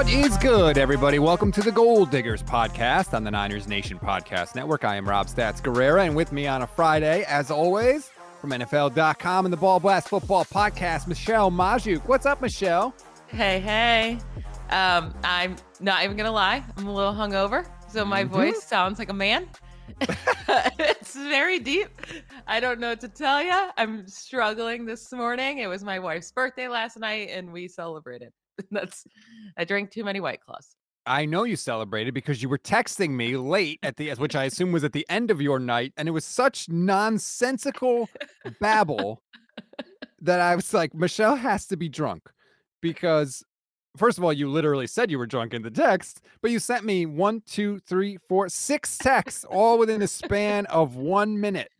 What is good, everybody? Welcome to the Gold Diggers podcast on the Niners Nation Podcast Network. I am Rob Stats Guerrera, and with me on a Friday, as always, from NFL.com and the Ball Blast Football Podcast, Michelle Magdziuk. What's up, Michelle? Hey, hey. Um, I'm not even gonna lie. I'm a little hungover, so my mm-hmm. voice sounds like a man. it's very deep. I don't know what to tell you. I'm struggling this morning. It was my wife's birthday last night, and we celebrated. That's I drank too many white claws. I know you celebrated because you were texting me late at the which I assume was at the end of your night, and it was such nonsensical babble that I was like, Michelle has to be drunk because first of all, you literally said you were drunk in the text, but you sent me one, two, three, four, six texts all within a span of one minute.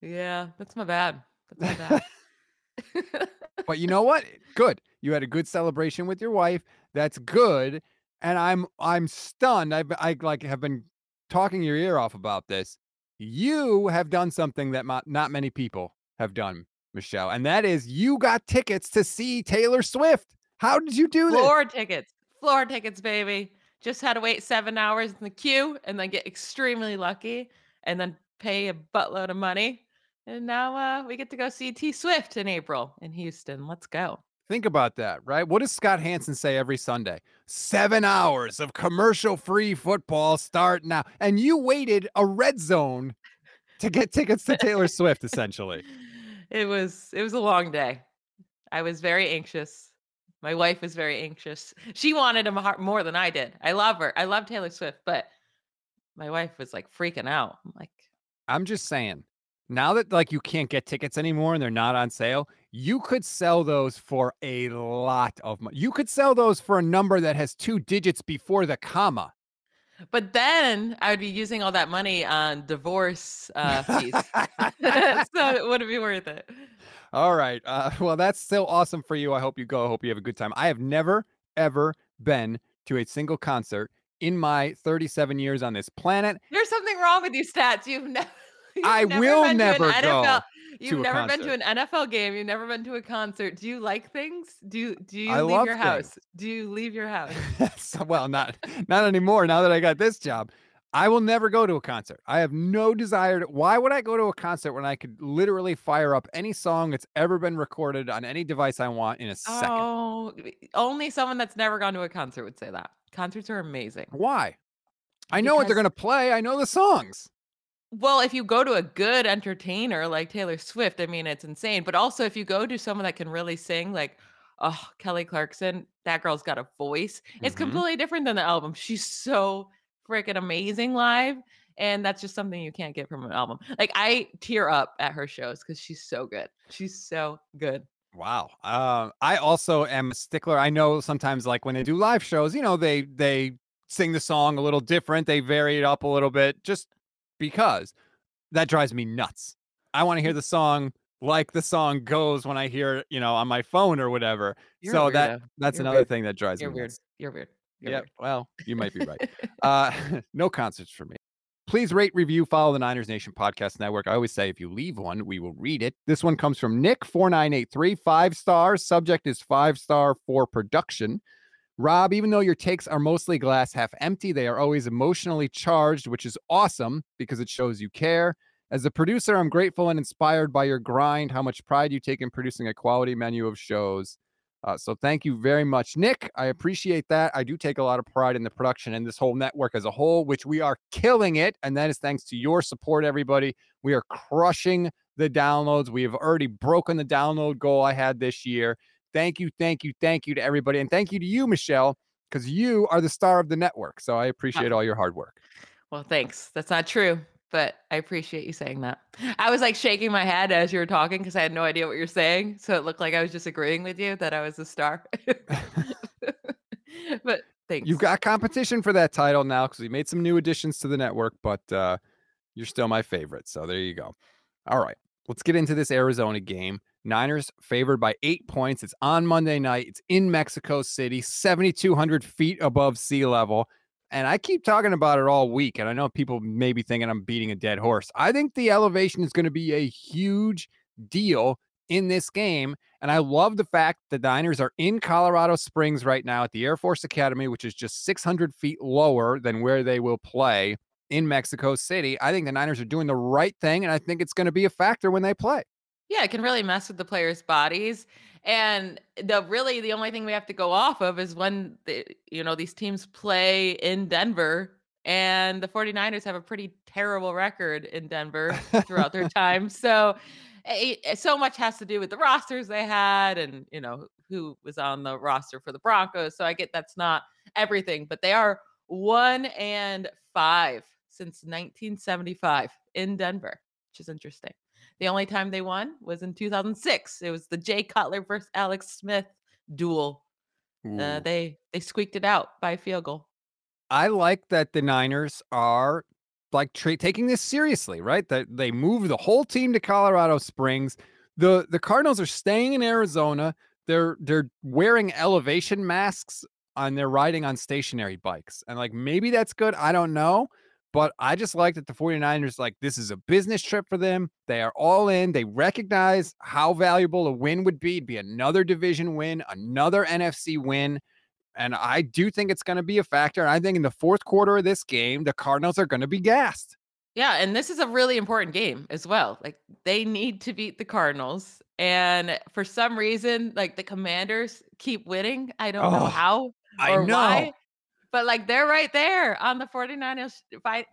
Yeah, that's my bad. That's my bad. but you know what? Good. You had a good celebration with your wife. That's good. And I'm I'm stunned. I I like have been talking your ear off about this. You have done something that not many people have done, Michelle, and that is you got tickets to see Taylor Swift. How did you do this? Floor tickets. Floor tickets, baby. Just had to wait seven hours in the queue and then get extremely lucky and then pay a buttload of money. And now uh, we get to go see T Swift in April in Houston. Let's go. Think about that, right? What does Scott Hanson say every Sunday? Seven hours of commercial free football start now. And you waited a red zone to get tickets to Taylor Swift, essentially. It was it was a long day. I was very anxious. My wife was very anxious. She wanted him more than I did. I love her. I love Taylor Swift, but my wife was like freaking out. I'm like, I'm just saying, now that like you can't get tickets anymore and they're not on sale, you could sell those for a lot of money. You could sell those for a number that has two digits before the comma. But then I would be using all that money on divorce uh, fees, so it wouldn't be worth it. All right. Uh, well, that's still awesome for you. I hope you go. I hope you have a good time. I have never ever been to a single concert in my 37 years on this planet. There's something wrong with these stats. You've never. I never will never go. NFL. You've never concert. been to an NFL game. You've never been to a concert. Do you like things? Do you, do you I leave your house? Things. Do you leave your house? well, not not anymore. Now that I got this job, I will never go to a concert. I have no desire to. Why would I go to a concert when I could literally fire up any song that's ever been recorded on any device I want in a second? Oh, only someone that's never gone to a concert would say that. Concerts are amazing. Why? I know what they're going to play. I know the songs. Well, if you go to a good entertainer like Taylor Swift, I mean, it's insane. But also, if you go to someone that can really sing, like, oh, Kelly Clarkson, that girl's got a voice. It's mm-hmm. completely different than the album. She's so freaking amazing live. And that's just something you can't get from an album. Like, I tear up at her shows because she's so good. She's so good. Wow. Uh, I also am a stickler. I know sometimes, like when they do live shows, you know, they they sing the song a little different. They vary it up a little bit. Just because that drives me nuts. I want to hear the song like the song goes when I hear it, you know, on my phone or whatever. You're so that that's You're another weird. thing that drives You're me weird. Nuts. You're weird. You're yeah, weird. well, you might be right. uh, no concerts for me. Please rate, review, follow the Niners Nation Podcast Network. I always say if you leave one, we will read it. This one comes from Nick4983, five stars. Subject is five star for production. Rob, even though your takes are mostly glass half empty, they are always emotionally charged, which is awesome because it shows you care. As a producer, I'm grateful and inspired by your grind, how much pride you take in producing a quality menu of shows. Uh, so thank you very much, Nick. I appreciate that. I do take a lot of pride in the production and this whole network as a whole, which we are killing it. And that is thanks to your support, everybody. We are crushing the downloads. We have already broken the download goal I had this year. Thank you, thank you, thank you to everybody. And thank you to you, Michelle, because you are the star of the network. So I appreciate all your hard work. Well, thanks. That's not true, but I appreciate you saying that. I was like shaking my head as you were talking because I had no idea what you're saying. So it looked like I was just agreeing with you that I was the star. but thanks. You've got competition for that title now because we made some new additions to the network, but uh, you're still my favorite. So there you go. All right. Let's get into this Arizona game. Niners favored by eight points. It's on Monday night. It's in Mexico City, 7,200 feet above sea level. And I keep talking about it all week. And I know people may be thinking I'm beating a dead horse. I think the elevation is going to be a huge deal in this game. And I love the fact the Niners are in Colorado Springs right now at the Air Force Academy, which is just 600 feet lower than where they will play in Mexico City. I think the Niners are doing the right thing, and I think it's going to be a factor when they play. Yeah, it can really mess with the players' bodies. And the really the only thing we have to go off of is when the, you know these teams play in Denver and the 49ers have a pretty terrible record in Denver throughout their time. So it, eh, so much has to do with the rosters they had and you know who was on the roster for the Broncos. So I get that's not everything, but they are 1 and 5 since 1975 in Denver, which is interesting. The only time they won was in 2006. It was the Jay Cutler versus Alex Smith duel. Uh, they they squeaked it out by field goal. I like that the Niners are like tra- taking this seriously, right? That they move the whole team to Colorado Springs. The the Cardinals are staying in Arizona. They're they're wearing elevation masks and they're riding on stationary bikes. And like maybe that's good. I don't know. But I just like that the 49ers, like, this is a business trip for them. They are all in. They recognize how valuable a win would be. It'd be another division win, another NFC win. And I do think it's going to be a factor. I think in the fourth quarter of this game, the Cardinals are going to be gassed. Yeah. And this is a really important game as well. Like, they need to beat the Cardinals. And for some reason, like the commanders keep winning. I don't oh, know how or I know. why but like they're right there on the 49ers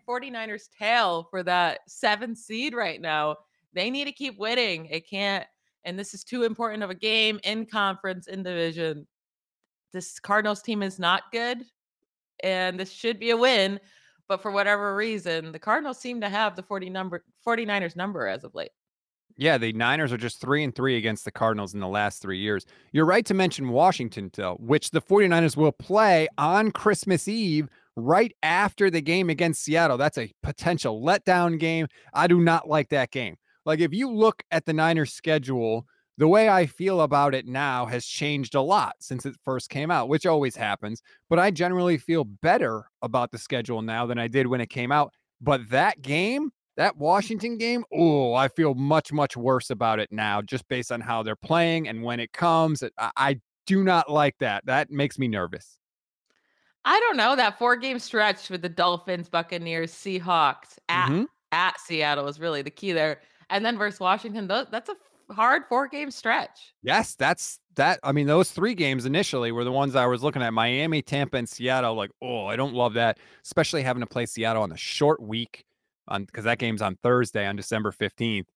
49ers tail for that seven seed right now. They need to keep winning. It can't and this is too important of a game in conference in division. This Cardinals team is not good and this should be a win, but for whatever reason, the Cardinals seem to have the 40 number 49ers number as of late. Yeah, the Niners are just three and three against the Cardinals in the last three years. You're right to mention Washington, though, which the 49ers will play on Christmas Eve right after the game against Seattle. That's a potential letdown game. I do not like that game. Like, if you look at the Niners schedule, the way I feel about it now has changed a lot since it first came out, which always happens. But I generally feel better about the schedule now than I did when it came out. But that game, that Washington game, oh, I feel much, much worse about it now, just based on how they're playing and when it comes. I, I do not like that. That makes me nervous. I don't know. That four game stretch with the Dolphins, Buccaneers, Seahawks at, mm-hmm. at Seattle is really the key there. And then versus Washington, that's a hard four game stretch. Yes, that's that. I mean, those three games initially were the ones I was looking at Miami, Tampa, and Seattle. Like, oh, I don't love that, especially having to play Seattle on a short week on because that game's on Thursday on December 15th.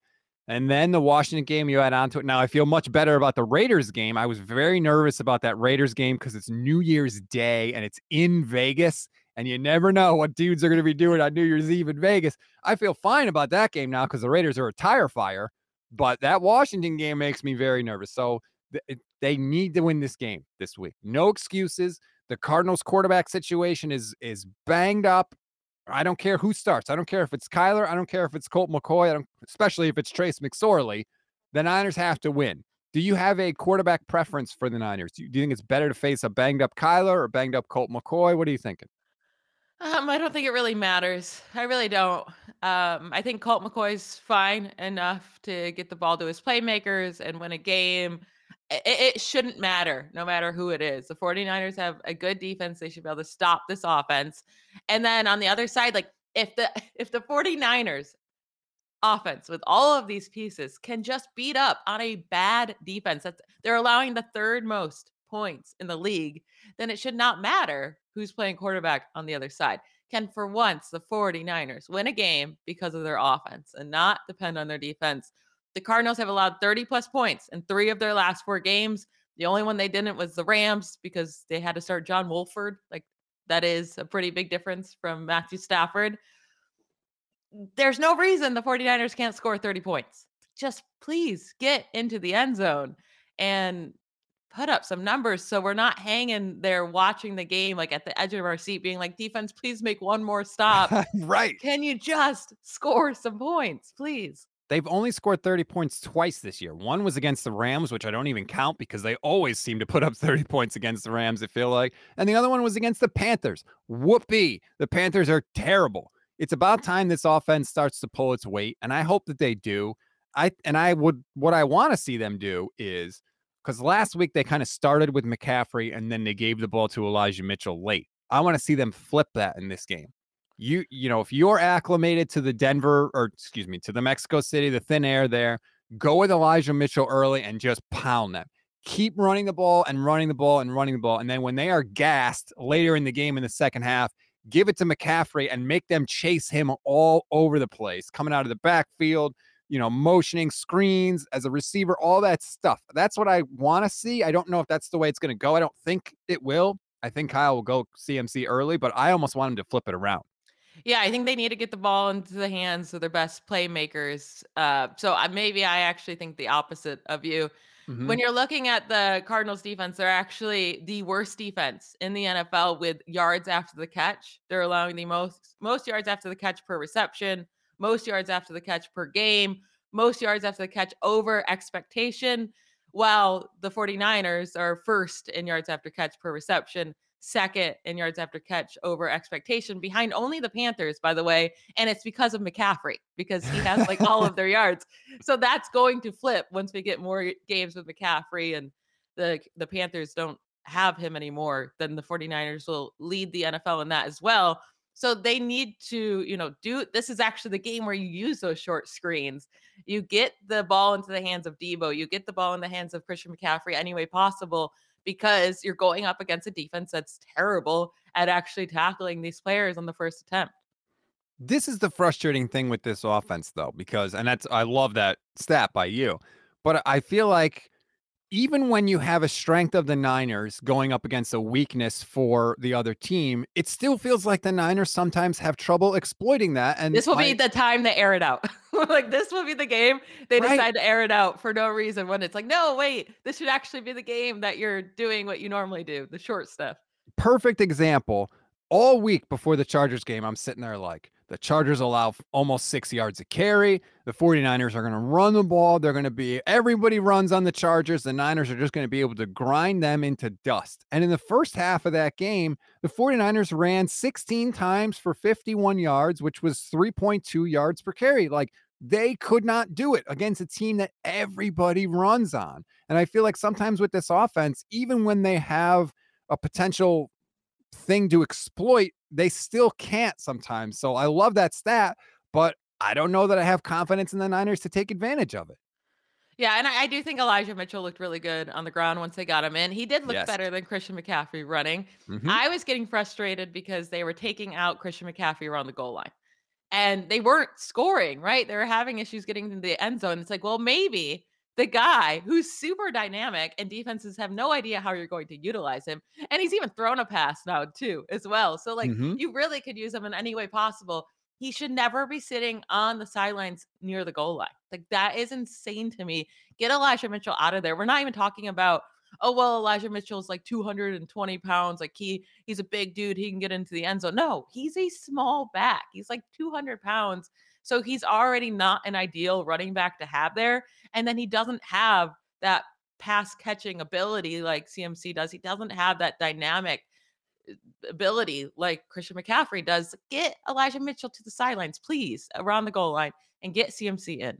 And then the Washington game, you add on to it. Now I feel much better about the Raiders game. I was very nervous about that Raiders game because it's New Year's Day and it's in Vegas, and you never know what dudes are going to be doing on New Year's Eve in Vegas. I feel fine about that game now because the Raiders are a tire fire, but that Washington game makes me very nervous. So th- they need to win this game this week. No excuses. The Cardinals quarterback situation is is banged up I don't care who starts. I don't care if it's Kyler. I don't care if it's Colt McCoy. I don't, especially if it's Trace McSorley. The Niners have to win. Do you have a quarterback preference for the Niners? Do you, do you think it's better to face a banged up Kyler or banged up Colt McCoy? What are you thinking? Um, I don't think it really matters. I really don't. Um, I think Colt McCoy's fine enough to get the ball to his playmakers and win a game it, shouldn't matter no matter who it is. The 49ers have a good defense. They should be able to stop this offense. And then on the other side, like if the if the 49ers offense with all of these pieces can just beat up on a bad defense, that's they're allowing the third most points in the league, then it should not matter who's playing quarterback on the other side. Can for once the 49ers win a game because of their offense and not depend on their defense the Cardinals have allowed 30 plus points in three of their last four games. The only one they didn't was the Rams because they had to start John Wolford. Like that is a pretty big difference from Matthew Stafford. There's no reason the 49ers can't score 30 points. Just please get into the end zone and put up some numbers so we're not hanging there watching the game like at the edge of our seat being like defense please make one more stop right can you just score some points please They've only scored 30 points twice this year. One was against the Rams, which I don't even count because they always seem to put up 30 points against the Rams, I feel like. And the other one was against the Panthers. Whoopee. The Panthers are terrible. It's about time this offense starts to pull its weight, and I hope that they do. I and I would what I want to see them do is because last week they kind of started with McCaffrey and then they gave the ball to Elijah Mitchell late. I want to see them flip that in this game. You you know if you're acclimated to the Denver or excuse me to the Mexico City, the thin air there, go with Elijah Mitchell early and just pound them. Keep running the ball and running the ball and running the ball, and then when they are gassed later in the game in the second half, give it to McCaffrey and make them chase him all over the place, coming out of the backfield, you know, motioning screens as a receiver, all that stuff. That's what I want to see. I don't know if that's the way it's going to go. I don't think it will. I think Kyle will go CMC early, but I almost want him to flip it around. Yeah, I think they need to get the ball into the hands of their best playmakers. Uh, so I, maybe I actually think the opposite of you. Mm-hmm. When you're looking at the Cardinals defense, they're actually the worst defense in the NFL with yards after the catch. They're allowing the most most yards after the catch per reception, most yards after the catch per game, most yards after the catch over expectation, while the 49ers are first in yards after catch per reception second in yards after catch over expectation behind only the Panthers, by the way. And it's because of McCaffrey, because he has like all of their yards. So that's going to flip once we get more games with McCaffrey and the the Panthers don't have him anymore, then the 49ers will lead the NFL in that as well. So they need to, you know, do this is actually the game where you use those short screens. You get the ball into the hands of Debo, you get the ball in the hands of Christian McCaffrey any way possible because you're going up against a defense that's terrible at actually tackling these players on the first attempt. This is the frustrating thing with this offense, though, because, and that's, I love that stat by you, but I feel like even when you have a strength of the Niners going up against a weakness for the other team, it still feels like the Niners sometimes have trouble exploiting that. And this will be the time to air it out. like this will be the game they right. decide to air it out for no reason when it's like, no, wait, this should actually be the game that you're doing what you normally do, the short stuff. Perfect example. All week before the Chargers game, I'm sitting there like, the Chargers allow almost six yards of carry. The 49ers are going to run the ball. They're going to be, everybody runs on the Chargers. The Niners are just going to be able to grind them into dust. And in the first half of that game, the 49ers ran 16 times for 51 yards, which was 3.2 yards per carry. Like they could not do it against a team that everybody runs on. And I feel like sometimes with this offense, even when they have a potential thing to exploit, they still can't sometimes. So I love that stat, but I don't know that I have confidence in the Niners to take advantage of it. Yeah, and I, I, do think Elijah Mitchell looked really good on the ground once they got him in. He did look yes. better than Christian McCaffrey running. Mm-hmm. I was getting frustrated because they were taking out Christian McCaffrey around the goal line. And they weren't scoring, right? They were having issues getting into the end zone. It's like, well, maybe the guy who's super dynamic and defenses have no idea how you're going to utilize him. And he's even thrown a pass now, too, as well. So, like, mm-hmm. you really could use him in any way possible. He should never be sitting on the sidelines near the goal line. Like, that is insane to me. Get Elijah Mitchell out of there. We're not even talking about, oh, well, Elijah Mitchell's like 220 pounds. Like, he he's a big dude. He can get into the end zone. No, he's a small back. He's like 200 pounds so he's already not an ideal running back to have there. And then he doesn't have that pass catching ability like CMC does. He doesn't have that dynamic uh, ability like Christian McCaffrey does. Get Elijah Mitchell to the sidelines, please, around the goal line and get CMC in.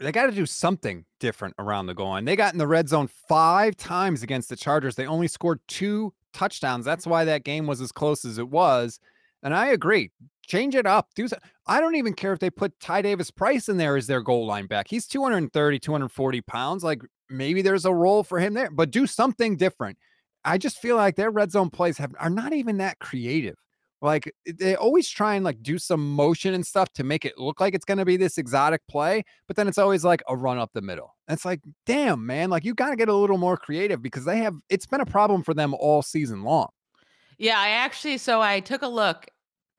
They got to do something different around the goal line. They got in the red zone five times against the Chargers. They only scored two touchdowns. That's why that game was as close as it was. And I agree. Change it up. Do so. I don't even care if they put Ty Davis Price in there as their goal line back. He's 230, 240 pounds. Like maybe there's a role for him there, but do something different. I just feel like their red zone plays have are not even that creative. Like they always try and like do some motion and stuff to make it look like it's going to be this exotic play, but then it's always like a run up the middle. And it's like, damn, man, like you got to get a little more creative because they have it's been a problem for them all season long. Yeah, I actually so I took a look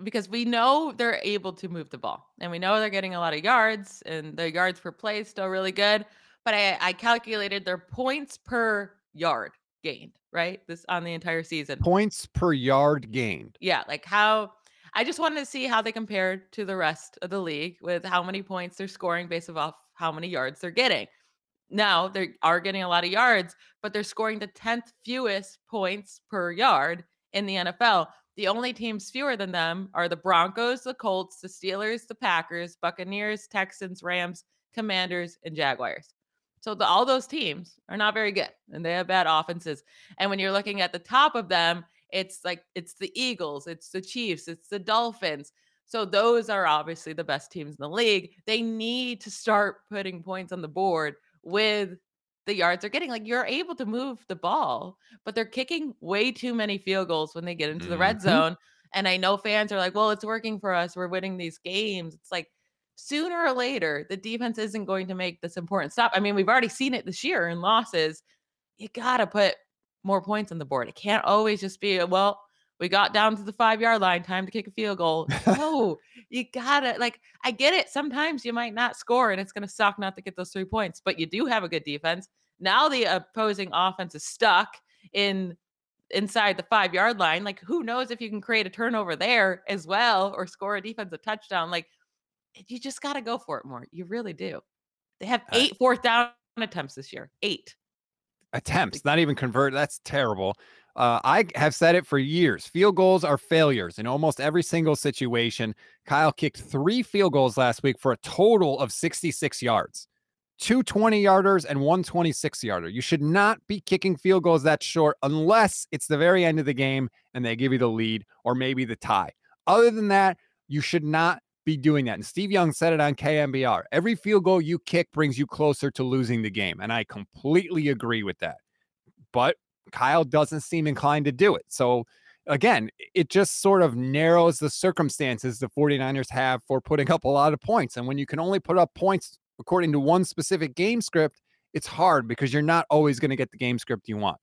because we know they're able to move the ball and we know they're getting a lot of yards and the yards per play is still really good. But I, I calculated their points per yard gained, right? This on the entire season. Points per yard gained. Yeah, like how I just wanted to see how they compared to the rest of the league with how many points they're scoring based off how many yards they're getting. Now they are getting a lot of yards, but they're scoring the 10th fewest points per yard in the NFL. The only teams fewer than them are the Broncos, the Colts, the Steelers, the Packers, Buccaneers, Texans, Rams, Commanders, and Jaguars. So the, all those teams are not very good and they have bad offenses. And when you're looking at the top of them, it's like it's the Eagles, it's the Chiefs, it's the Dolphins. So those are obviously the best teams in the league. They need to start putting points on the board with the yards they're getting. Like you're able to move the ball, but they're kicking way too many field goals when they get into the red Mhm. zone. And I know fans are like, well, it's working for us. We're winning these games. It's like sooner or later, the defense isn't going to make this important stop. I mean, we've already seen it this year in losses. You got to put more points on the board. It can't always just be, uh, well, we got down to the five yard line, time to kick a field goal. No, you gotta, like, I get it. Sometimes you might not score and it's going to suck not to get those three points, but you do have a good defense. Now the opposing offense is stuck in inside the five yard line. Like, who knows if you can create a turnover there as well or score a defensive touchdown? Like, you just got to go for it more. You really do. They have Uh, eight fourth down attempts this year. Eight. attempts, not even convert. That's terrible. Uh, I have said it for years. Field goals are failures in almost every single situation. Kyle kicked three field goals last week for a total of 66 yards, two 20 yarders and one 26 yarder. You should not be kicking field goals that short unless it's the very end of the game and they give you the lead or maybe the tie. Other than that, you should not be doing that. And Steve Young said it on KNBR. Every field goal you kick brings you closer to losing the game. And I completely agree with that. But Kyle doesn't seem inclined to do it. So again, it just sort of narrows the circumstances the 49ers have for putting up a lot of points. And when you can only put up points according to one specific game script, it's hard because you're not always going to get the game script you want.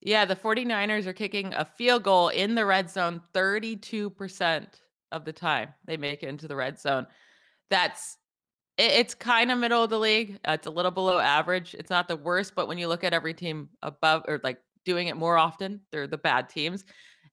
Yeah, the 49ers are kicking a field goal in the red zone 32% of the time they make it into the red zone. That's it, it's kind of middle of the league. Uh, it's a little below average. It's not the worst, but when you look at every team above or like doing it more often, they're the bad teams.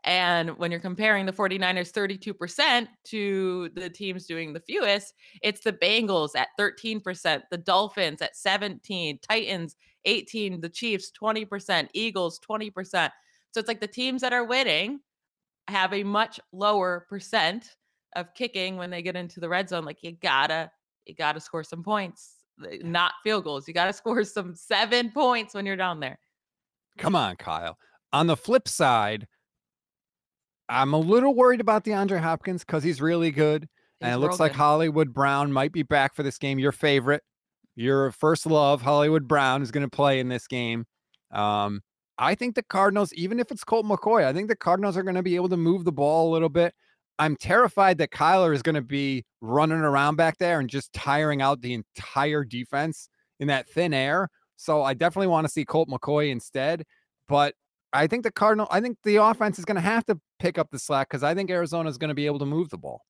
And when you're comparing the 49ers 32% to the teams doing the fewest, it's the Bengals at 13%, the Dolphins at 17, Titans 18, the Chiefs 20%, Eagles 20%. So it's like the teams that are winning have a much lower percent of kicking when they get into the red zone. Like you gotta, you gotta score some points, uh, not field goals. You gotta score some seven points when you're down there. Come on, Kyle. On the flip side, I'm a little worried about DeAndre Hopkins because he's really good. And it looks like good. Hollywood Brown might be back for this game. Your favorite, your first love, Hollywood Brown is going to play in this game. Um, I think the Cardinals, even if it's Colt McCoy, I think the Cardinals are going to be able to move the ball a little bit. I'm terrified that Kyler is going to be running around back there and just tiring out the entire defense in that thin air. So I definitely want to see Colt McCoy instead. But I think the Cardinal, I think the offense is going to have to pick up the slack because I think Arizona is going to be able to move the ball.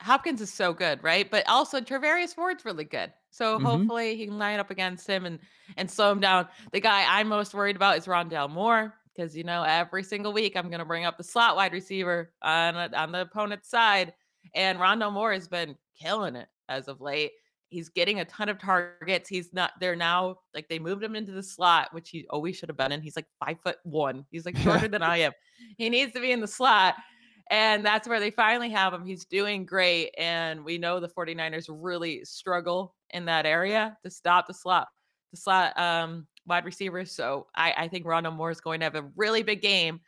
Hopkins is so good, right? But also Charvarius Ward's really good. So Mhm. hopefully he can line up against him and and slow him down. The guy I'm most worried about is Rondale Moore because you know every single week I'm going to bring up the slot wide receiver on on the opponent's side, and Rondale Moore has been killing it as of late. He's getting a ton of targets. He's not. They're now like they moved him into the slot, which he always should have been in. He's like five foot one. He's like shorter than I am. He needs to be in the slot. And that's where they finally have him. He's doing great. And we know the 49ers really struggle in that area to stop the slot, the slot um, wide receivers. So I, I think Rondo Moore is going to have a really big game.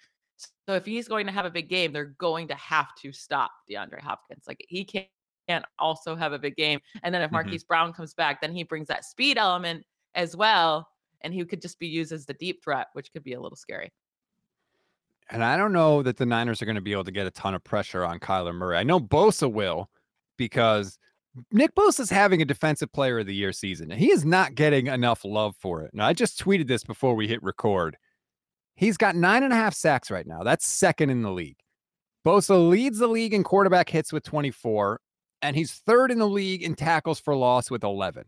So if he's going to have a big game, they're going to have to stop DeAndre Hopkins. Like he can't, can't also have a big game. And then if Mhm. Marquise Brown comes back, then he brings that speed element as well. And he could just be used as the deep threat, which could be a little scary. And I don't know that the Niners are going to be able to get a ton of pressure on Kyler Murray. I know Bosa will because Nick Bosa is having a defensive player of the year season. And he is not getting enough love for it. Now, I just tweeted this before we hit record. He's got nine and a half sacks right now. That's second in the league. Bosa leads the league in quarterback hits with 24, and he's third in the league in tackles for loss with 11.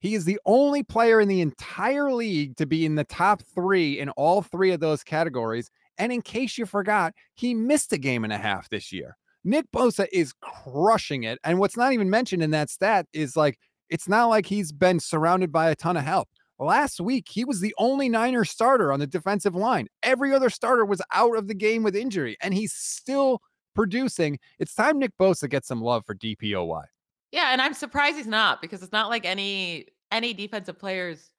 He is the only player in the entire league to be in the top three in all three of those categories. And in case you forgot, he missed a game and a half this year. Nick Bosa is crushing it. And what's not even mentioned in that stat is like, it's not like he's been surrounded by a ton of help. Last week, he was the only Niner starter on the defensive line. Every other starter was out of the game with injury, and he's still producing. It's time Nick Bosa gets some love for DPOY. Yeah, and I'm surprised he's not because it's not like any any defensive players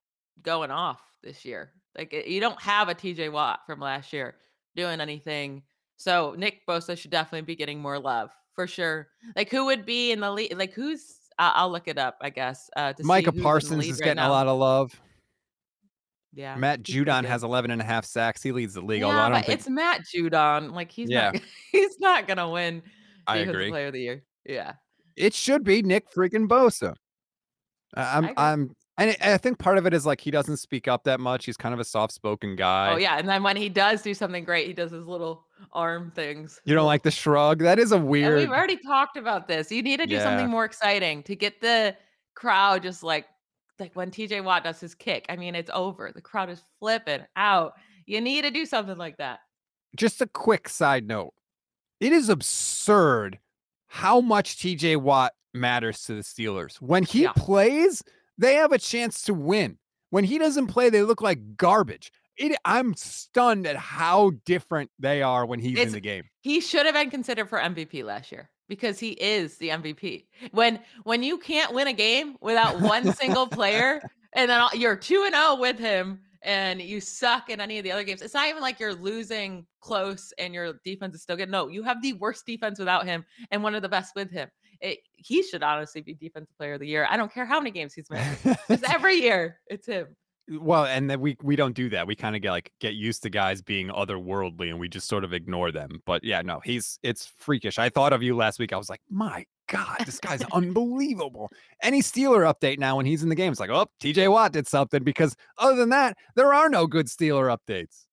going off this year. Like you don't have a TJ Watt from last year doing anything. So Nick Bosa should definitely be getting more love for sure. Like who would be in the league? Like who's? Uh, I'll look it up. I guess. Uh, Micah Parsons is right getting now. a lot of love. Yeah, Matt Judon has 11 and a half sacks. He leads the league. although I don't but think it's Matt Judon. Like he's Yeah. not. He's not gonna win I agree. Player of the Year. Yeah. It should be Nick freaking Bosa. I'm I'm and I think part of it is like he doesn't speak up that much. He's kind of a soft-spoken oh, guy. Oh yeah, and then when he does do something great, he does his little arm things. You don't like the shrug? That is a And weird. we've already talked about this. You need to do Yeah. something more exciting to get the crowd just like like when TJ Watt does his kick. I mean, it's over. The crowd is flipping out. You need to do something like that. Just a quick side note. It is absurd how much TJ Watt matters to the Steelers. When he Yeah. plays, they have a chance to win. When he doesn't play, they look like garbage. It, I'm stunned at how different they are when he's in the game. He should have been considered for MVP last year because he is the MVP. When when you can't win a game without one single player and then all- you're 2 and 0 with him and you suck in any of the other games. It's not even like you're losing close and your defense is still good. No, you have the worst defense without him and one of the best with him. It, he should honestly be defensive player of the year. I don't care how many games he's missed. Just every year, it's him. well, and then we we don't do that. We kind of get like get used to guys being otherworldly, and we just sort of ignore them. But yeah, no, he's it's freakish. I thought of you last week. I was like, my god, this guy's unbelievable. Any Steeler update now when he's in the game, it's like, oh, TJ Watt did something. Because other than that, there are no good Steeler updates.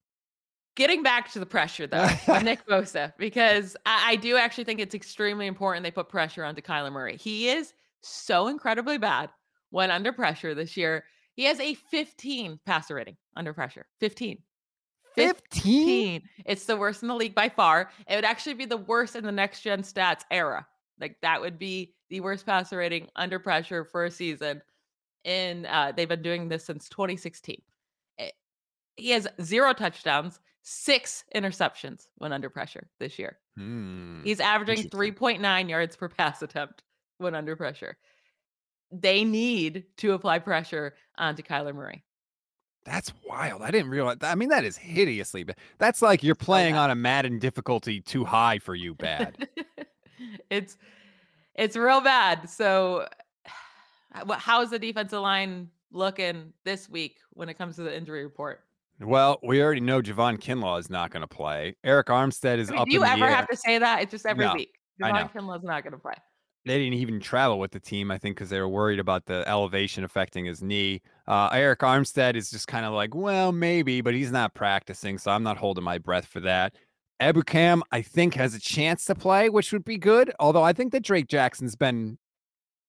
Getting back to the pressure though, Nick Bosa, because I, I do actually think it's extremely important they put pressure onto Kyler Murray. He is so incredibly bad when under pressure this year. He has a 15 passer rating under pressure. 15. 15? 15. It's the worst in the league by far. It would actually be the worst in the next gen stats era. Like that would be the worst passer rating under pressure for a season. In uh, they've been doing this since 2016. Eh, He has zero touchdowns, six interceptions when under pressure this year. Hmm. He's averaging 3.9 yards per pass attempt when under pressure. They need to apply pressure onto Kyler Murray. That's wild. I didn't realize. I mean, that is hideously bad. That's like you're playing bad. on a Madden difficulty too high for you bad. it's it's real bad. So. How's the defensive line looking this week when it comes to the injury report? Well, we already know Javon Kinlaw is not going to play. Arik Armstead is I mean, up do you ever air. have to say that? It's just every No, week. Javon. Kinlaw's not going to play. they didn't even travel with the team, I think, because they were worried about the elevation affecting his knee. Uh, Arik Armstead is just kind of like, well, maybe, but he's not practicing, so I'm not holding my breath for that. Ebukam, I think, has a chance to play, which would be good. Although I think that Drake Jackson's been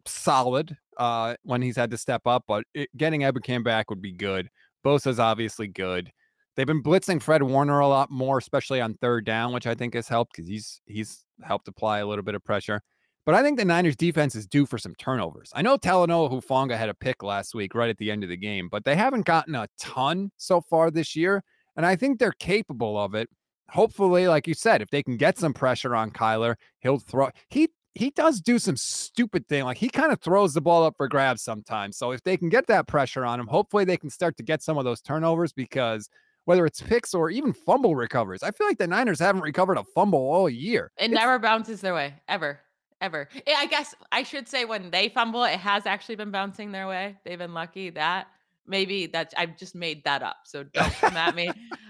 solid uh, when he's had to step up, but it, getting Ebukam back would be good. Bosa's obviously good. They've been blitzing Fred Warner a lot more, especially on third down, which I think has helped because he's he's helped apply a little bit of pressure. But I think the Niners defense is due for some turnovers. I know Talanoa Hufanga had a pick last week right at the end of the game, but they haven't gotten a ton so far this year. And I think they're capable of it. Hopefully, like you said, if they can get some pressure on Kyler, he'll throw he he does do some stupid thing. Like he kind of throws the ball up for grabs sometimes. So if they can get that pressure on him, hopefully they can start to get some of those turnovers because whether it's picks or even fumble recovers, I feel like the Niners haven't recovered a fumble all year. It It's- never bounces their way, ever, ever. Eh, I guess I should say when they fumble, it has actually been bouncing their way. They've been lucky that maybe that's I've just made that up. So don't come at me.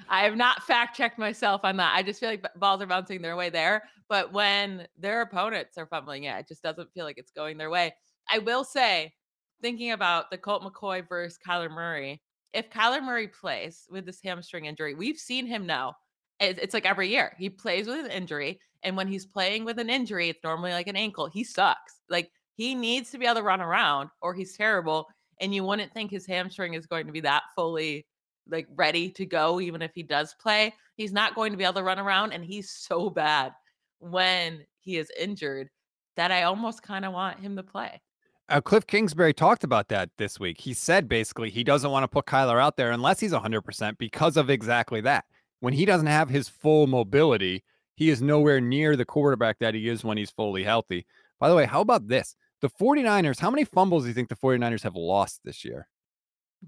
I have not fact checked myself on that. I just feel like balls are bouncing their way there. But when their opponents are fumbling, yeah, it just doesn't feel like it's going their way. I will say, thinking about the Colt McCoy versus Kyler Murray, if Kyler Murray plays with this hamstring injury, we've seen him now. It's like every year he plays with an injury, and when he's playing with an injury, it's normally like an ankle. He sucks. Like he needs to be able to run around, or he's terrible. And you wouldn't think his hamstring is going to be that fully like ready to go, even if he does play. He's not going to be able to run around, and he's so bad when he is injured that I almost kind of want him to play. Uh, Cliff Kingsbury talked about that this week. He said basically he doesn't want to put Kyler out there unless he's 100% because of exactly that. When he doesn't have his full mobility, he is nowhere near the quarterback that he is when he's fully healthy. By the way, how about this? The 49ers, how many fumbles do you think the 49ers have lost this year?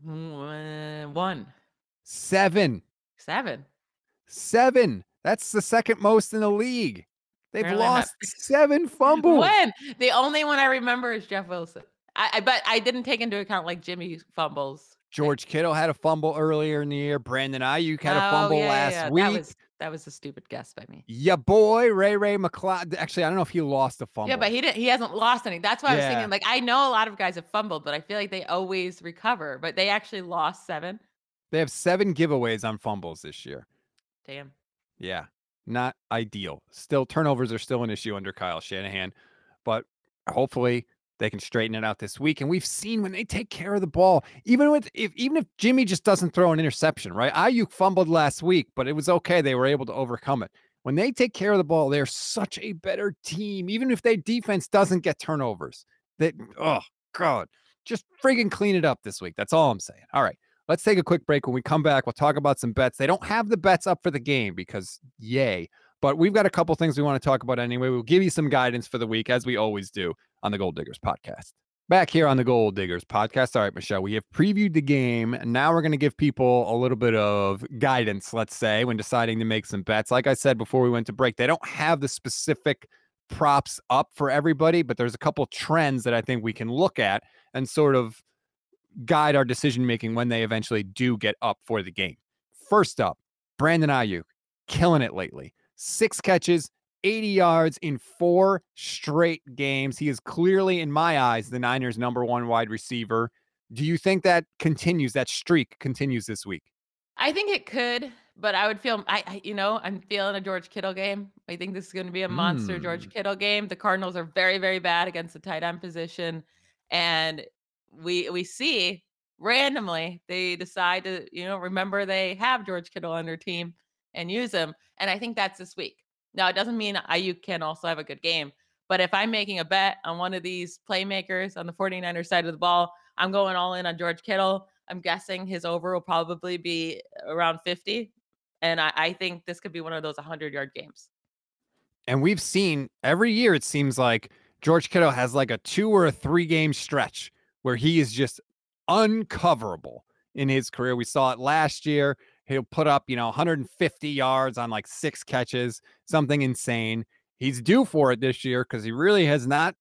One. Seven. Seven. Seven. That's the second most in the league. They've Apparently lost seven fumbles. When? The only one I remember is Jeff Wilson. I, I but I didn't take into account like Jimmy's fumbles. George Kittle had a fumble earlier in the year. Brandon Aiyuk had a Oh, fumble yeah, last yeah. week. Was that was a stupid guess by me. Yeah, boy, Ray Ray McCloud. Actually, I don't know if he lost a fumble. Yeah, but he didn't. He hasn't lost any. That's why I was thinking. Like I know a lot of guys have fumbled, but I feel like they always recover. But they actually lost seven. they have seven giveaways on fumbles this year. Damn. Yeah, not ideal. Still, turnovers are still an issue under Kyle Shanahan, but hopefully they can straighten it out this week. And we've seen when they take care of the ball, even with if even if Jimmy just doesn't throw an interception, right? Aiyuk fumbled last week, but it was okay. They were able to overcome it. When they take care of the ball, they're such a better team. Even if their defense doesn't get turnovers, that oh god, just friggin' clean it up this week. That's all I'm saying. All right. Let's take a quick break. When we come back, we'll talk about some bets. They don't have the bets up for the game because yay. But we've got a couple things we want to talk about anyway. We'll give you some guidance for the week, as we always do on the Gold Diggers podcast. Back here on the Gold Diggers podcast. All right, Michelle, we have previewed the game. Now we're going to give people a little bit of guidance, let's say, when deciding to make some bets. Like I said before we went to break, they don't have the specific props up for everybody, but there's a couple trends that I think we can look at and sort of guide our decision making when they eventually do get up for the game. First up, Brandon Aiyuk, killing it lately. Six catches, 80 yards in four straight games. He is clearly, in my eyes, the Niners' number one wide receiver. Do you think that continues, that streak continues this week? I think it could, but I would feel I, I you know, I'm feeling a George Kittle game. I think this is going to be a monster George Mm. Kittle game. The Cardinals are very very bad against the tight end position and we we see randomly they decide to, you know, remember they have George Kittle on their team and use him. And I think that's this week. Now, it doesn't mean Aiyuk can also have a good game, but if I'm making a bet on one of these playmakers on the 49ers side of the ball, I'm going all in on George Kittle. I'm guessing his over will probably be around 50. And I, I think this could be one of those 100 yard games. And we've seen every year, it seems like George Kittle has like a two or a three game stretch where he is just uncoverable in his career. We saw it last year. He'll put up, you know, 150 yards on like six catches, something insane. He's due for it this year because he really has not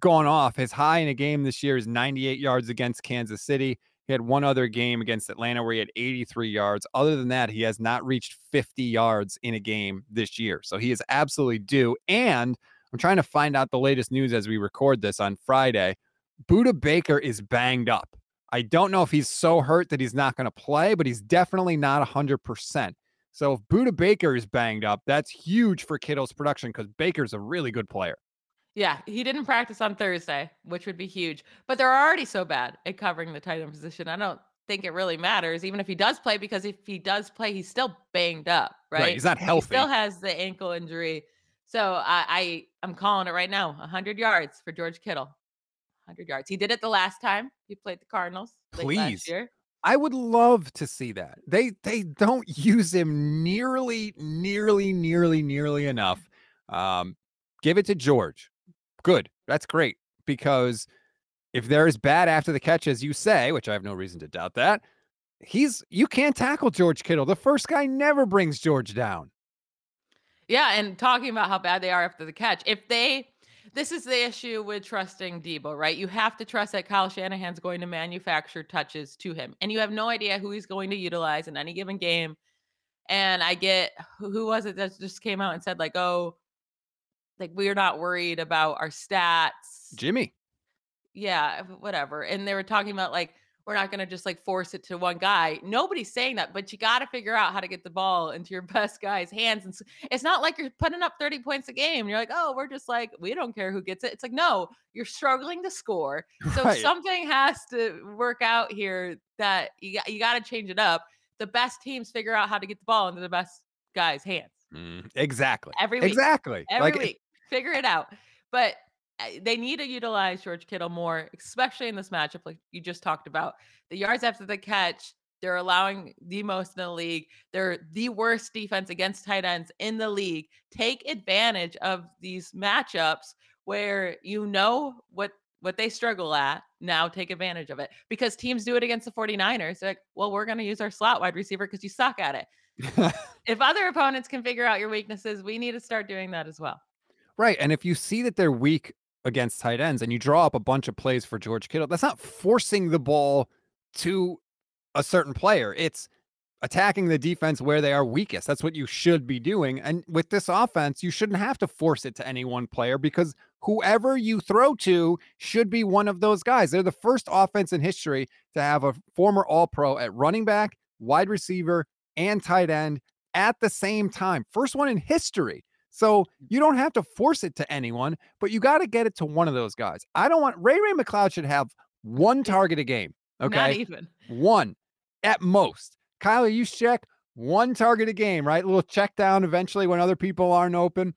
gone off. His high in a game this year is 98 yards against Kansas City. He had one other game against Atlanta where he had 83 yards. Other than that, he has not reached 50 yards in a game this year. So he is absolutely due. And I'm trying to find out the latest news as we record this on Friday. Budda Baker is banged up. I don't know if he's so hurt that he's not going to play, but he's definitely not 100%. So if Budda Baker is banged up, that's huge for Kittle's production because Baker's a really good player. Yeah, he didn't practice on Thursday, which would be huge. But they're already so bad at covering the tight end position. I don't think it really matters, even if he does play, because if he does play, he's still banged up, right? He's not He healthy. still has the ankle injury. So I, I I'm calling it right now. 100 yards for George Kittle. 100 yards. He did it the last time he played the Cardinals. Please. Last year. I would love to see that. They they don't use him nearly, nearly, nearly, nearly enough. Um, give it to George. Good. That's great because if they're as bad after the catch as you say, which I have no reason to doubt that, he's you can't tackle George Kittle. The first guy never brings George down. Yeah, and talking about how bad they are after the catch. If they this is the issue with trusting Debo, right? You have to trust that Kyle Shanahan's going to manufacture touches to him. And you have no idea who he's going to utilize in any given game. And I get who who was it that just came out and said, like, oh, like we're not worried about our stats. Jimmy. Yeah, whatever. And they were talking about like we're not going to just like force it to one guy. Nobody's saying that, but you got to figure out how to get the ball into your best guy's hands. And it's not like you're putting up 30 points a game. You're like, oh, we're just like, we don't care who gets it. It's like, no, you're struggling to score. So Right. something has to work out here that you got, you got to change it up. The best teams figure out how to get the ball into the best guy's hands Mm, exactly. every week Exactly. every Like, week. Figure it out. But they need to utilize George Kittle more, especially in this matchup, like you just talked about. The yards after the catch, they're allowing the most in the league. They're the worst defense against tight ends in the league. Take advantage of these matchups where you know what what they struggle at, now take advantage of it. Because teams do it against the 49ers. They're like, well, we're going to use our slot wide receiver because you suck at it. if other opponents can figure out your weaknesses, we need to start doing that as well. Right. And if you see that they're weak against tight ends and you draw up a bunch of plays for George Kittle, that's not forcing the ball to a certain player. It's attacking the defense where they are weakest. That's what you should be doing. And with this offense, you shouldn't have to force it to any one player because whoever you throw to should be one of those guys. They're the first offense in history to have a former All Pro at running back, wide receiver, and tight end at the same time. First one in history. So you don't have to force it to anyone, but you got to get it to one of those guys. I don't want Ray Ray McCloud should have one target a game. Okay. Not even one at most. Kyle Juszczyk, one target a game, right? A little check down eventually when other people aren't open.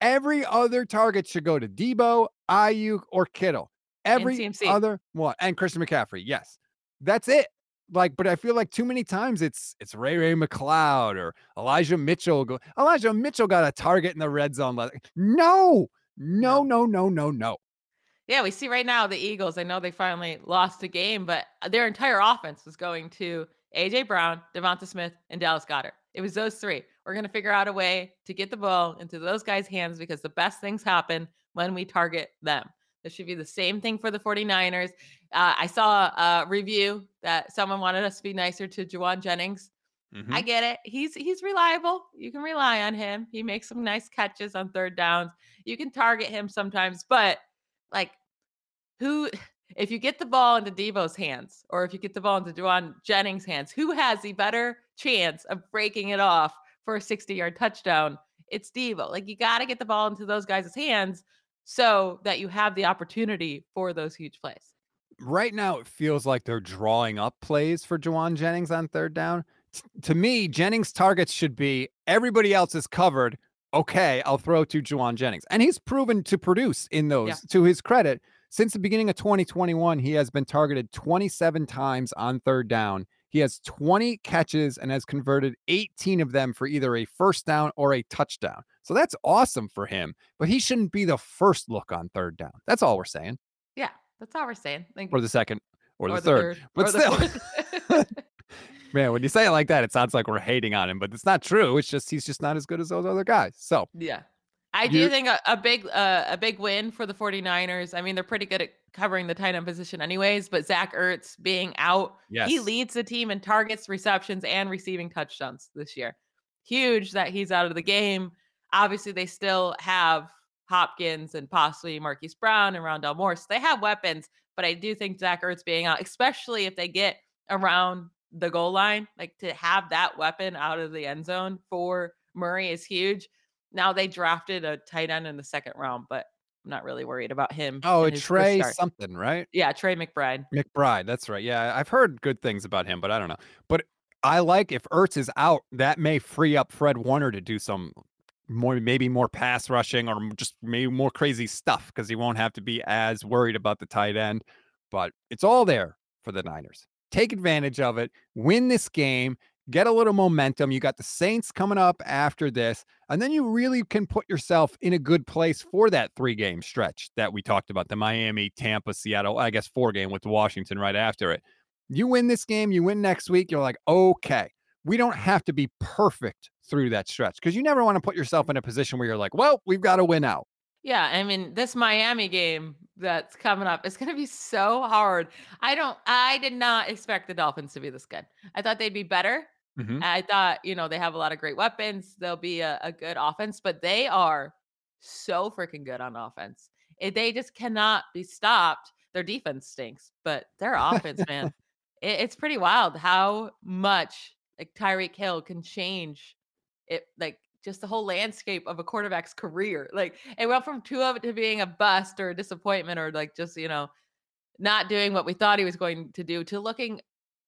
Every other target should go to Debo, Aiyuk, or Kittle. Every other one. And Christian McCaffrey. Yes. That's it. Like, but I feel like too many times it's it's Ray Ray McCloud or Elijah Mitchell. Go, Elijah Mitchell got a target in the red zone. No, no, no, no, no, no. Yeah, we see right now the Eagles. I know they finally lost a game, but uh, their entire offense was going to AJ Brown, Devonta Smith, and Dallas Goedert. It was those three. We're going to figure out a way to get the ball into those guys' hands because the best things happen when we target them. This should be the same thing for the 49ers. Uh, I saw a review that someone wanted us to be nicer to Jauan Jennings. Mm-hmm. I get it. He's he's reliable. You can rely on him. He makes some nice catches on third downs. You can target him sometimes, but like who if you get the ball into Deebo's hands or if you get the ball into Jauan Jennings' hands, who has the better chance of breaking it off for a 60 yard touchdown? It's Deebo. Like you got to get the ball into those guys' hands so that you have the opportunity for those huge plays. Right now, it feels like they're drawing up plays for Jauan Jennings on third down. T- to me, Jennings' targets should be everybody else is covered. Okay, I'll throw to Jauan Jennings. And he's proven to produce in those, yeah. to his credit. Since the beginning of 2021, he has been targeted 27 times on third down. He has 20 catches and has converted 18 of them for either a first down or a touchdown. So that's awesome for him, but he shouldn't be the first look on third down. That's all we're saying. Yeah, that's all we're saying. Like, or the second or, or the, third. third. But still. Man, when you say it like that, it sounds like we're hating on him, but it's not true. It's just he's just not as good as those other guys. So, yeah. I do think a, a big uh, a big win for the 49ers. I mean, they're pretty good at covering the tight end position anyways, but Zach Ertz being out, yes. he leads the team in targets, receptions, and receiving touchdowns this year. Huge that he's out of the game. Obviously, they still have Hopkins and possibly Marquise Brown and Rondale Moore. So they have weapons, but I do think Zach Ertz being out, especially if they get around the goal line, like to have that weapon out of the end zone for Murray is huge. Now they drafted a tight end in the second round, but I'm not really worried about him. Oh, it's Trey something, right? Yeah, Trey McBride. McBride, that's right. Yeah, I've heard good things about him, but I don't know. But I like if Ertz is out, that may free up Fred Warner to do some more, maybe more pass rushing or just maybe more crazy stuff because he won't have to be as worried about the tight end. But it's all there for the Niners. Take advantage of it, win this game, get a little momentum. You got the Saints coming up after this, and then you really can put yourself in a good place for that three game stretch that we talked about the Miami, Tampa, Seattle, I guess four game with Washington right after it. You win this game, you win next week, you're like, okay, we don't have to be perfect through that stretch because you never want to put yourself in a position where you're like, well, we've got to win out. Yeah, I mean, this Miami game that's coming up is going to be so hard. I don't I did not expect the Dolphins to be this good. I thought they'd be better. Mm-hmm. I thought, you know, they have a lot of great weapons. They'll be a, a good offense, but they are so freaking good on offense. It, they just cannot be stopped. Their defense stinks, but their offense, man, it, it's pretty wild how much like Tyreek Hill can change it, like just the whole landscape of a quarterback's career. Like it went from two of it to being a bust or a disappointment or like just, you know, not doing what we thought he was going to do to looking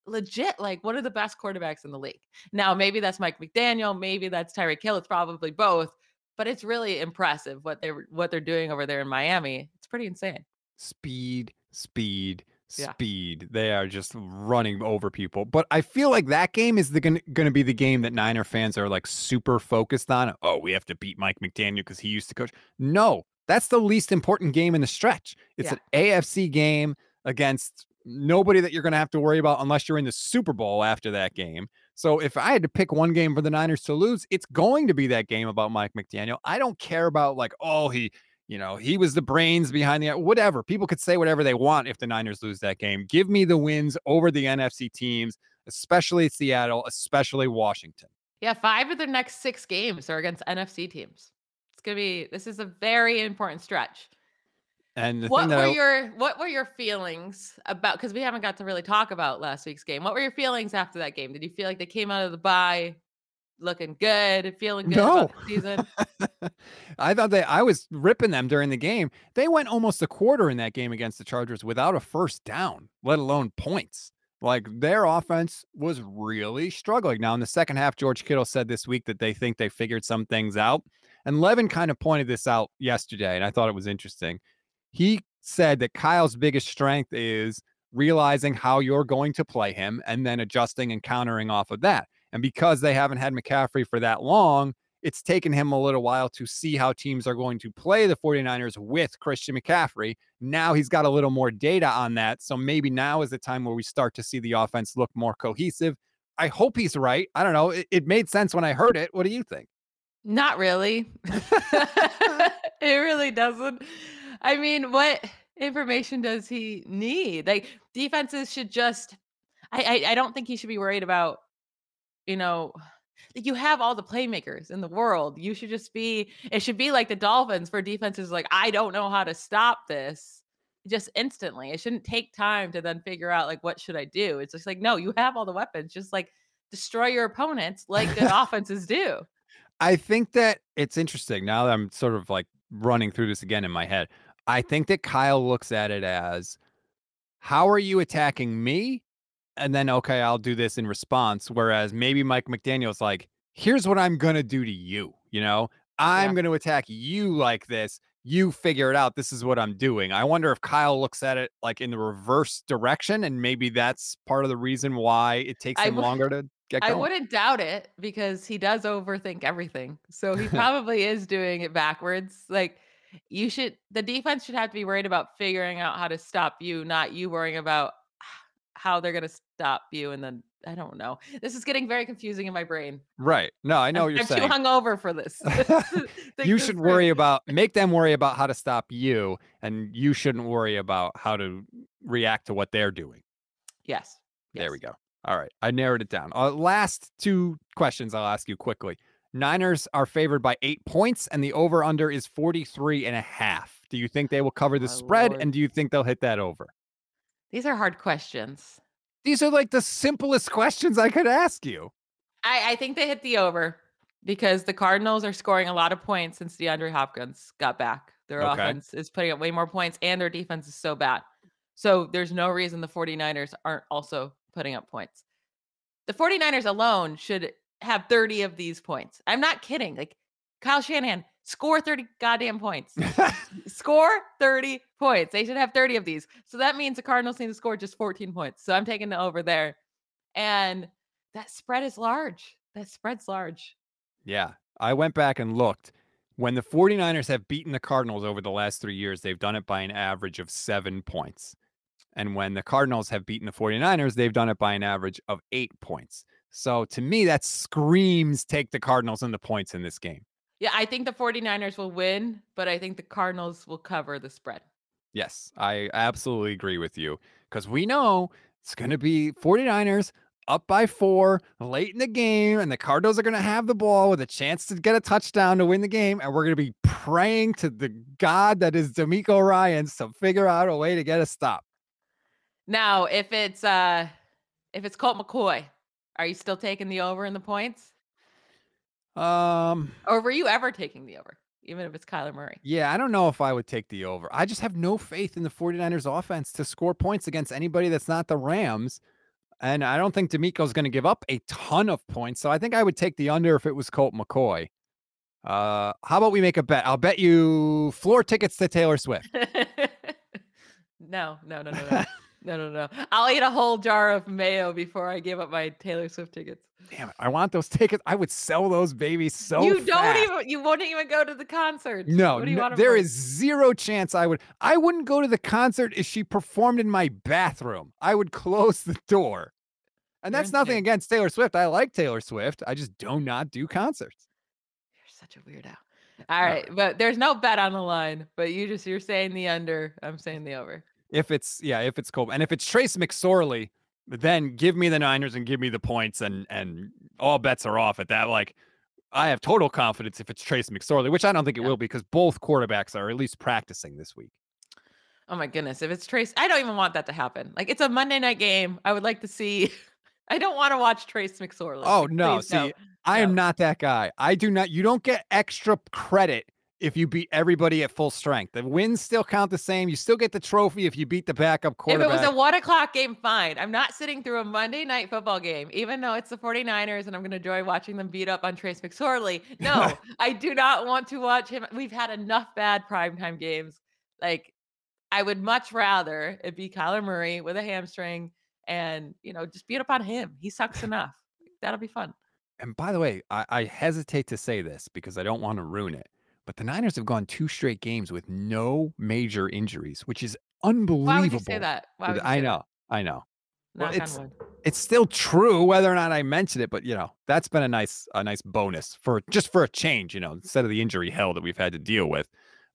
legit like one of the best quarterbacks in the league. Now, maybe that's Mike McDaniel, maybe that's Tyreek Hill. It's probably both, but it's really impressive what they're what they're doing over there in Miami. It's pretty insane. Speed, speed, speed. Yeah. They are just running over people. But I feel like that game is the going to be the game that Niner fans are like super focused on. Oh, we have to beat Mike McDaniel because he used to coach. No, That's the least important game in the stretch. It's Yeah. an AFC game against nobody that you're going to have to worry about unless you're in the Super Bowl after that game. So if I had to pick one game for the Niners to lose, it's going to be that game about Mike McDaniel. I don't care about like, oh, he, you know, he was the brains behind the whatever. People could say whatever they want if the Niners lose that game. Give me the wins over the NFC teams, especially Seattle, especially Washington. Yeah, five of their next six games are against NFC teams. It's gonna be this is a very important stretch. And What were I, your what were your feelings about because we haven't got to really talk about last week's game. What were your feelings after that game? Did you feel like they came out of the bye looking good, feeling good about the season? I thought they I was ripping them during the game. They went almost a quarter in that game against the Chargers without a first down, let alone points. Like their offense was really struggling. Now in the second half, George Kittle said this week that they think they figured some things out. And Levin kind of pointed this out yesterday, and I thought it was interesting. He said that Kyle's biggest strength is realizing how you're going to play him and then adjusting and countering off of that. And because they haven't had McCaffrey for that long, it's taken him a little while to see how teams are going to play the 49ers with Christian McCaffrey. Now he's got a little more data on that. So maybe now is the time where we start to see the offense look more cohesive. I hope he's right. I don't know. It, it made sense when I heard it. What do you think? Not really. it really doesn't. I mean, what information does he need? Like defenses should just I I, I don't think he should be worried about, you know, like you have all the playmakers in the world. You should just be it should be like the Dolphins for defenses like I don't know how to stop this just instantly. It shouldn't take time to then figure out like what should I do. It's just like no, you have all the weapons. Just like destroy your opponents like good offenses do. I think that it's interesting now that I'm sort of like running through this again in my head. I think that Kyle looks at it as how are you attacking me? And then, okay, I'll do this in response. Whereas maybe Mike McDaniel's like, here's what I'm going to do to you. You know, I'm Yeah. going to attack you like this. You figure it out. This is what I'm doing. I wonder if Kyle looks at it like in the reverse direction. And maybe that's part of the reason why it takes him longer to get I wouldn't doubt it because he does overthink everything. So he probably is doing it backwards. Like you should the defense should have to be worried about figuring out how to stop you, not you worrying about how they're going to stop you and then I don't know. This is getting very confusing in my brain. right. No, I know I'm, you're I'm saying. too hungover for this. You should worry about make them worry about how to stop you and you shouldn't worry about how to react to what they're doing Yes. there we go all right i narrowed it down uh, last two questions i'll ask you quickly niners are favored by eight points and the over under is 43 and a half do you think they will cover the spread lord. and do you think they'll hit that over These are hard questions. these are like the simplest questions i could ask you I, I think they hit the over because the Cardinals are scoring a lot of points since DeAndre Hopkins got back. Their Okay. offense is putting up way more points and their defense is so bad. So there's no reason the 49ers aren't also putting up points. The 49ers alone should have 30 of these points. I'm not kidding. Like Kyle Shanahan, score 30 goddamn points. score 30 points. They should have 30 of these. So that means the Cardinals need to score just 14 points. So I'm taking the over there. And that spread is large. That spread's large. Yeah. I went back and looked. When the 49ers have beaten the Cardinals over the last three years, they've done it by an average of seven points. And when the Cardinals have beaten the 49ers, they've done it by an average of eight points. So to me, that screams take the Cardinals and the points in this game. Yeah, I think the 49ers will win, but I think the Cardinals will cover the spread. Yes, I absolutely agree with you because we know it's going to be 49ers up by four late in the game, and the Cardinals are going to have the ball with a chance to get a touchdown to win the game. And we're going to be praying to the God that is DeMeco Ryans to figure out a way to get a stop. Now, if it's uh if it's Colt McCoy, are you still taking the over in the points? Um, Or were you ever taking the over, even if it's Kyler Murray? yeah, I don't know if I would take the over. I just have no faith in the 49ers offense to score points against anybody that's not the Rams. And I don't think DeMeco's going to give up a ton of points. So I think I would take the under if it was Colt McCoy. Uh, how about we make a bet? I'll bet you floor tickets to Taylor Swift. no, no, no, no, no. No, no, no. I'll eat a whole jar of mayo before I give up my Taylor Swift tickets. Damn it. I want those tickets. I would sell those babies so You don't fast. even you wouldn't even go to the concert. No, What do you no there is zero chance I would. I wouldn't go to the concert if she performed in my bathroom. I would close the door. And that's nothing against Taylor Swift. I like Taylor Swift. I just do not do concerts. You're such a weirdo. All right, but there's no bet on the line. But you just you're saying the under. I'm saying the over. If it's yeah, if it's Cole and if it's Trace McSorley, then give me the Niners and give me the points and and all bets are off at that. Like I have total confidence if it's Trace McSorley, which I don't think it Yeah. will because both quarterbacks are at least practicing this week. Oh my goodness, if it's Trace, I don't even want that to happen. Like it's a Monday night game. I would like to see. I don't want to watch Trace McSorley. Oh no, please, no. see, I am no. not that guy. I do not. You don't get extra credit if you beat everybody at full strength. The wins still count the same. You still get the trophy if you beat the backup quarterback. If it was a one o'clock game, fine. I'm not sitting through a Monday night football game, even though it's the 49ers and I'm going to enjoy watching them beat up on Trace McSorley. No, I do not want to watch him. We've had enough bad primetime games. Like, I would much rather it be Kyler Murray with a hamstring and, you know, just beat up on him. He sucks enough. That'll be fun. and by the way, I, I hesitate to say this because I don't want to ruin it. But the Niners have gone two straight games with no major injuries, which is unbelievable. Why would you say that? Why would you I say that? know, I know. Well, it's- It's still true whether or not I mentioned it, but you know that's been a nice a nice bonus for just for a change. You know, instead of the injury hell that we've had to deal with.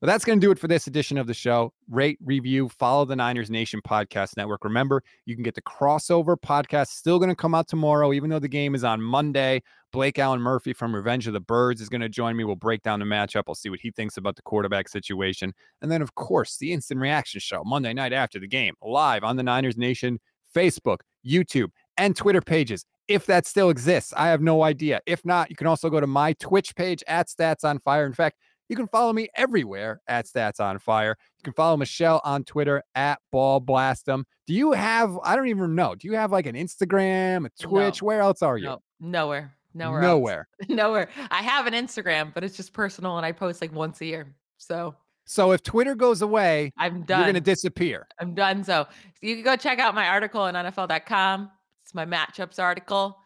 But that's going to do it for this edition of the show. Rate, review, follow the Niners Nation Podcast Network. Remember, you can get the crossover podcast still going to come out tomorrow, even though the game is on Monday. Blake Allen Murphy from Revenge of the Birds is going to join me. We'll break down the matchup. I'll see what he thinks about the quarterback situation. And then, of course, the instant reaction show Monday night after the game, live on the Niners Nation Facebook, YouTube, and Twitter pages. If that still exists, I have no idea. If not, you can also go to my Twitch page at Stats on Fire. In fact, you can follow me everywhere at Stats on Fire. You can follow Michelle on Twitter at Ball Blastem. Do you have? I don't even know. Do you have like an Instagram, a Twitch? Where else are you? No, nowhere. Nowhere. else. Nowhere. Nowhere. I have an Instagram, but it's just personal and I post like once a year. So So if Twitter goes away, I'm done. you're going to disappear. I'm done. So you can go check out my article on NFL.com. It's my matchups article.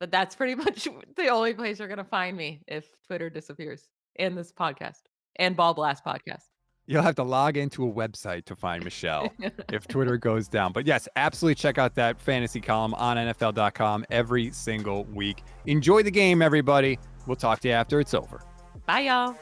But that's pretty much the only place you're going to find me if Twitter disappears and this podcast and Ball Blast podcast. You'll have to log into a website to find Michelle if Twitter goes down. But yes, absolutely check out that fantasy column on NFL.com every single week. Enjoy the game, everybody. We'll talk to you after it's over. Bye, y'all.